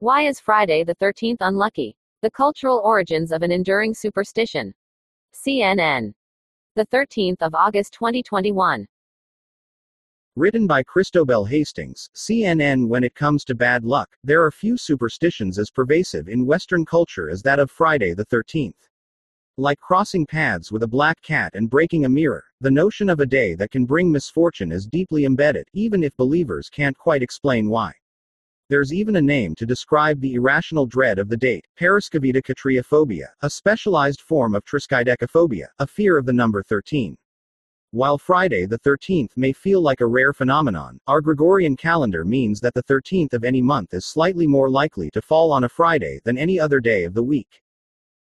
Why is Friday the 13th unlucky? The cultural origins of an enduring superstition. CNN. The 13th of August 2021. Written by Christobel Hastings, CNN When it comes to bad luck, there are few superstitions as pervasive in Western culture as that of Friday the 13th. Like crossing paths with a black cat and breaking a mirror, the notion of a day that can bring misfortune is deeply embedded, even if believers can't quite explain why. There's even a name to describe the irrational dread of the date, paraskevidekatriophobia, a specialized form of triskaidekaphobia, a fear of the number 13. While Friday the 13th may feel like a rare phenomenon, our Gregorian calendar means that the 13th of any month is slightly more likely to fall on a Friday than any other day of the week.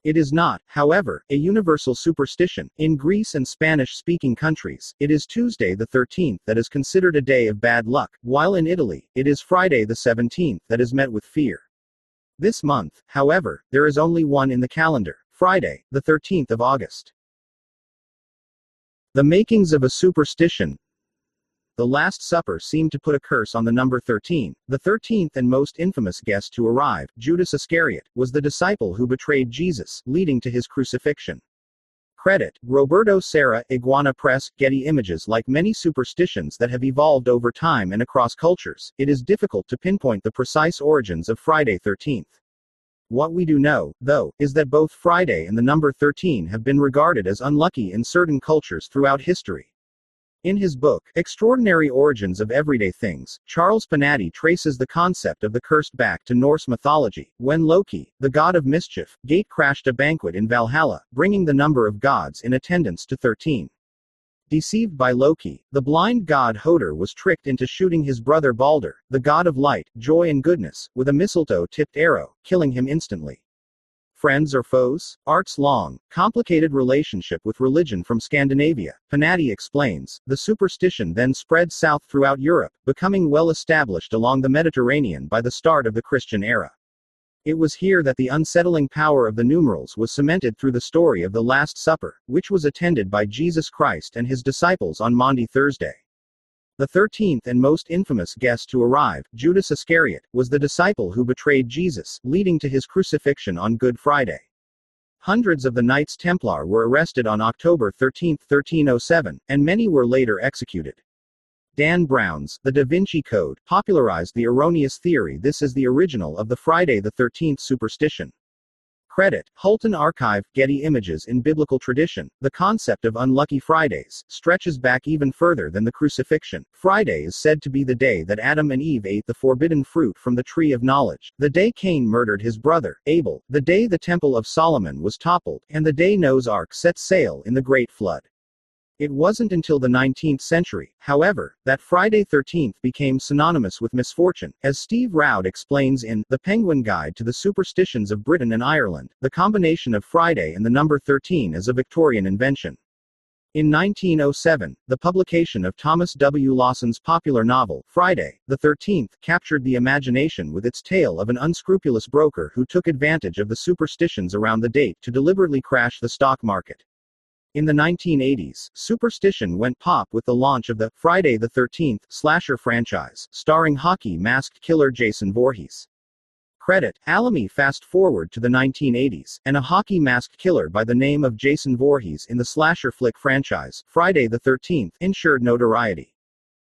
It is not, however, a universal superstition. In Greece and Spanish speaking countries, it is Tuesday the 13th that is considered a day of bad luck, while in Italy, it is Friday the 17th that is met with fear. This month, however, there is only one in the calendar Friday, the 13th of August. The makings of a superstition, the Last Supper seemed to put a curse on the number 13. The thirteenth and most infamous guest to arrive, Judas Iscariot, was the disciple who betrayed Jesus, leading to his crucifixion. Credit, Roberto Serra, Iguana Press, Getty Images Like many superstitions that have evolved over time and across cultures, it is difficult to pinpoint the precise origins of Friday 13th. What we do know, though, is that both Friday and the number 13 have been regarded as unlucky in certain cultures throughout history. In his book, Extraordinary Origins of Everyday Things, Charles Panati traces the concept of the cursed back to Norse mythology, when Loki, the god of mischief, gate crashed a banquet in Valhalla, bringing the number of gods in attendance to 13. Deceived by Loki, the blind god Hoder was tricked into shooting his brother Balder, the god of light, joy and goodness, with a mistletoe tipped arrow, killing him instantly friends or foes? Art's long, complicated relationship with religion from Scandinavia, Panati explains, the superstition then spread south throughout Europe, becoming well established along the Mediterranean by the start of the Christian era. It was here that the unsettling power of the numerals was cemented through the story of the Last Supper, which was attended by Jesus Christ and his disciples on Maundy Thursday. The thirteenth and most infamous guest to arrive, Judas Iscariot, was the disciple who betrayed Jesus, leading to his crucifixion on Good Friday. Hundreds of the Knights Templar were arrested on October 13, 1307, and many were later executed. Dan Brown's The Da Vinci Code popularized the erroneous theory this is the original of the Friday the 13th superstition. Credit, Hulton Archive, Getty Images In biblical tradition, the concept of unlucky Fridays stretches back even further than the crucifixion. Friday is said to be the day that Adam and Eve ate the forbidden fruit from the tree of knowledge, the day Cain murdered his brother, Abel, the day the Temple of Solomon was toppled, and the day Noah's Ark set sail in the Great Flood. It wasn't until the 19th century, however, that Friday 13th became synonymous with misfortune. As Steve Roud explains in The Penguin Guide to the Superstitions of Britain and Ireland, the combination of Friday and the number 13 is a Victorian invention. In 1907, the publication of Thomas W. Lawson's popular novel, Friday, the 13th, captured the imagination with its tale of an unscrupulous broker who took advantage of the superstitions around the date to deliberately crash the stock market. In the 1980s, superstition went pop with the launch of the Friday the 13th slasher franchise, starring hockey masked killer Jason Voorhees. Credit, Alamy fast forward to the 1980s, and a hockey masked killer by the name of Jason Voorhees in the slasher flick franchise, Friday the 13th, ensured notoriety.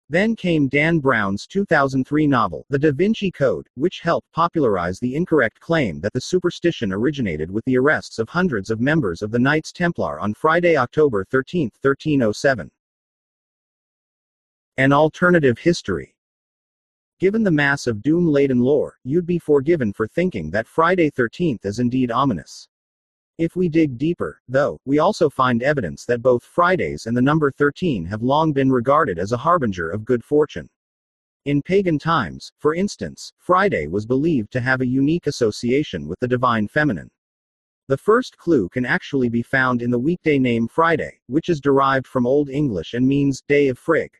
Then came Dan Brown's 2003 novel, The Da Vinci Code, which helped popularize the incorrect claim that the superstition originated with the arrests of hundreds of members of the Knights Templar on Friday, October 13, 1307. An alternative history. Given the mass of doom laden lore, you'd be forgiven for thinking that Friday 13th is indeed ominous. If we dig deeper, though, we also find evidence that both Fridays and the number 13 have long been regarded as a harbinger of good fortune. In pagan times, for instance, Friday was believed to have a unique association with the divine feminine. The first clue can actually be found in the weekday name Friday, which is derived from Old English and means day of Frigg.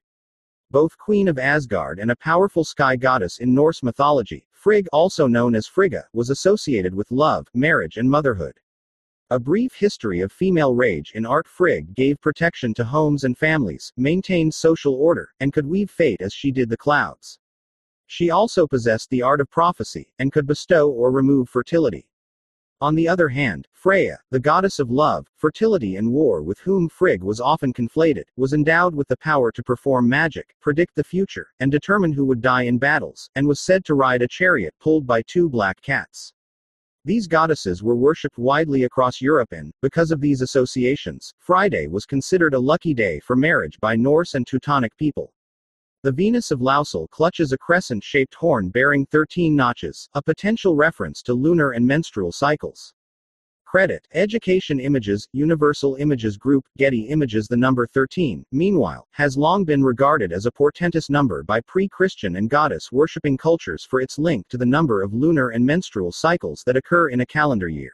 Both Queen of Asgard and a powerful sky goddess in Norse mythology, Frigg, also known as Frigga, was associated with love, marriage, and motherhood. A brief history of female rage in Art Frigg gave protection to homes and families, maintained social order, and could weave fate as she did the clouds. She also possessed the art of prophecy, and could bestow or remove fertility. On the other hand, Freya, the goddess of love, fertility and war with whom Frigg was often conflated, was endowed with the power to perform magic, predict the future, and determine who would die in battles, and was said to ride a chariot pulled by two black cats. These goddesses were worshipped widely across Europe and, because of these associations, Friday was considered a lucky day for marriage by Norse and Teutonic people. The Venus of Laussel clutches a crescent shaped horn bearing 13 notches, a potential reference to lunar and menstrual cycles. Credit Education Images, Universal Images Group, Getty Images. The number 13, meanwhile, has long been regarded as a portentous number by pre Christian and goddess worshipping cultures for its link to the number of lunar and menstrual cycles that occur in a calendar year.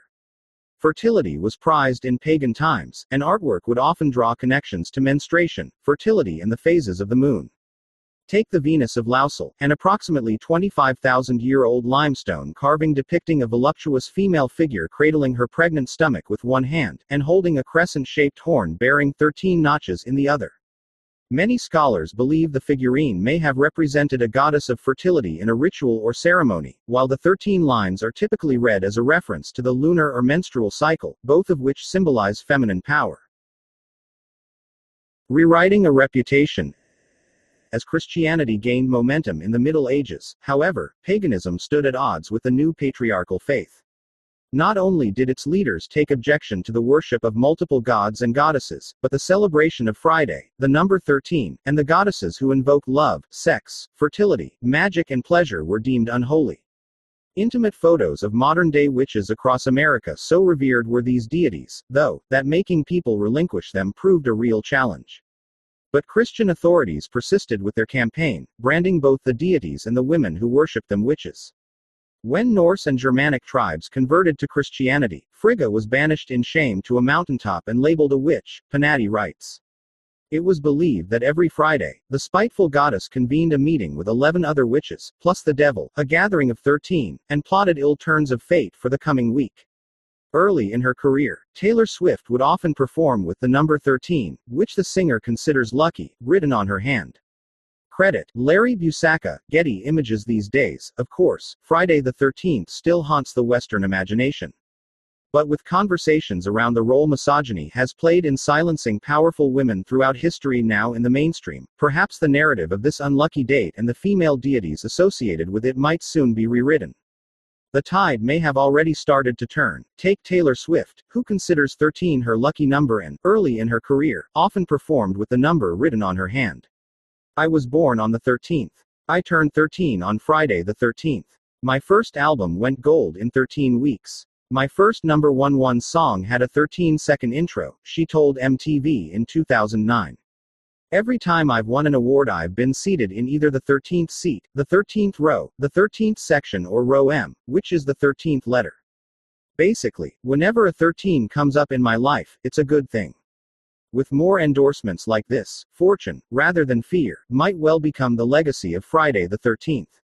Fertility was prized in pagan times, and artwork would often draw connections to menstruation, fertility, and the phases of the moon. Take the Venus of Laussel, an approximately 25,000 year old limestone carving depicting a voluptuous female figure cradling her pregnant stomach with one hand, and holding a crescent shaped horn bearing 13 notches in the other. Many scholars believe the figurine may have represented a goddess of fertility in a ritual or ceremony, while the 13 lines are typically read as a reference to the lunar or menstrual cycle, both of which symbolize feminine power. Rewriting a reputation, as Christianity gained momentum in the Middle Ages, however, paganism stood at odds with the new patriarchal faith. Not only did its leaders take objection to the worship of multiple gods and goddesses, but the celebration of Friday, the number 13, and the goddesses who invoke love, sex, fertility, magic, and pleasure were deemed unholy. Intimate photos of modern day witches across America so revered were these deities, though, that making people relinquish them proved a real challenge. But Christian authorities persisted with their campaign, branding both the deities and the women who worshipped them witches. When Norse and Germanic tribes converted to Christianity, Frigga was banished in shame to a mountaintop and labeled a witch, Panati writes. It was believed that every Friday, the spiteful goddess convened a meeting with eleven other witches, plus the devil, a gathering of thirteen, and plotted ill turns of fate for the coming week. Early in her career, Taylor Swift would often perform with the number 13, which the singer considers lucky, written on her hand. Credit Larry Busacca, Getty Images These days, of course, Friday the 13th still haunts the Western imagination. But with conversations around the role misogyny has played in silencing powerful women throughout history now in the mainstream, perhaps the narrative of this unlucky date and the female deities associated with it might soon be rewritten. The tide may have already started to turn. Take Taylor Swift, who considers 13 her lucky number and, early in her career, often performed with the number written on her hand. I was born on the 13th. I turned 13 on Friday the 13th. My first album went gold in 13 weeks. My first number one one song had a 13 second intro, she told MTV in 2009. Every time I've won an award, I've been seated in either the 13th seat, the 13th row, the 13th section, or row M, which is the 13th letter. Basically, whenever a 13 comes up in my life, it's a good thing. With more endorsements like this, fortune, rather than fear, might well become the legacy of Friday the 13th.